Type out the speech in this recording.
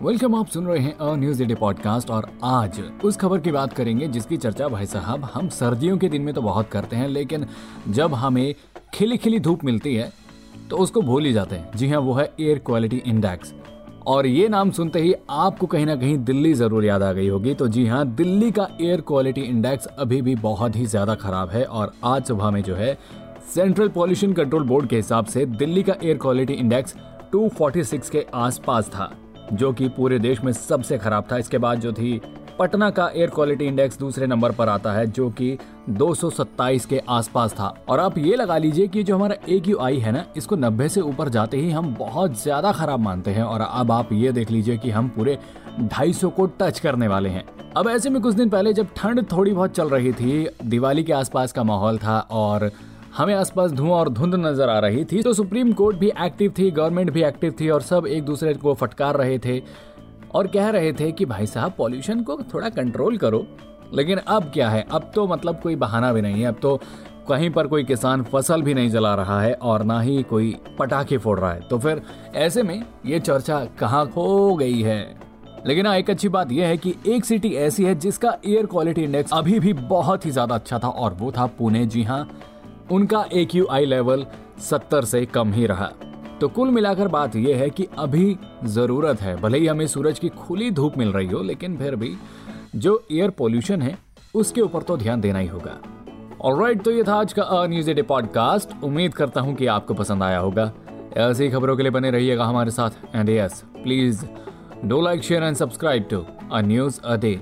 Welcome, आप सुन रहे हैं अ न्यूज़ डे पॉडकास्ट और आज उस खबर की बात करेंगे जिसकी चर्चा भाई साहब, हम सर्दियों के दिन में तो बहुत करते हैं, लेकिन जब हमें खिली खिली धूप मिलती है तो उसको भूल ही जाते हैं। जी हाँ वो है एयर क्वालिटी इंडेक्स और ये नाम सुनते ही आपको कहीं ना कहीं दिल्ली ज़रूर याद आ गई होगी। तो जी हाँ दिल्ली का एयर क्वालिटी इंडेक्स अभी भी बहुत ही ज़्यादा खराब है और आज सुबह में जो है सेंट्रल पॉल्यूशन कंट्रोल बोर्ड के हिसाब से दिल्ली का एयर क्वालिटी इंडेक्स 246 के आसपास था। जो कि पूरे देश में सबसे खराब था। इसके बाद जो थी, पटना का एयर क्वालिटी इंडेक्स दूसरे नंबर पर आता है, जो कि 227 के आसपास था। और आप ये लगा लीजिए कि जो हमारा ए क्यू आई है ना, इसको 90 से ऊपर जाते ही हम बहुत ज़्यादा खराब मानते हैं। और अब आप ये देख लीजिए कि हम पूरे 250 को टच करने वाले हैं। अब ऐसे में कुछ दिन पहले जब ठंड थोड़ी बहुत चल रही थी, दिवाली के आसपास का माहौल था और हमें आसपास धुआँ और धुंध नज़र आ रही थी तो सुप्रीम कोर्ट भी एक्टिव थी गवर्नमेंट भी एक्टिव थी और सब एक दूसरे को फटकार रहे थे और कह रहे थे कि भाई साहब पॉल्यूशन को थोड़ा कंट्रोल करो। लेकिन अब क्या है? अब तो मतलब कोई बहाना भी नहीं है। अब तो कहीं पर कोई किसान फ़सल भी नहीं जला रहा है और ना ही कोई पटाखे फोड़ रहा है। तो फिर ऐसे में ये चर्चा कहाँ खो गई है? लेकिन हाँ एक अच्छी बात यह है कि एक सिटी ऐसी है जिसका एयर क्वालिटी इंडेक्स अभी भी बहुत ही ज़्यादा अच्छा था और वो था पुणे। जी हाँ उनका ए क्यू आई लेवल 70 से कम ही रहा। तो कुल मिलाकर बात यह है कि अभी ज़रूरत है। भले ही हमें सूरज की खुली धूप मिल रही हो, लेकिन फिर भी जो एयर पोल्यूशन है, उसके ऊपर तो ध्यान देना ही होगा। और ऑलराइट तो ये था आज का अ न्यूज़ डे पॉडकास्ट उम्मीद करता हूँ कि आपको पसंद आया होगा। ऐसी खबरों के लिए बने रहिएगा हमारे साथ। And yes please do like share and subscribe to a news a day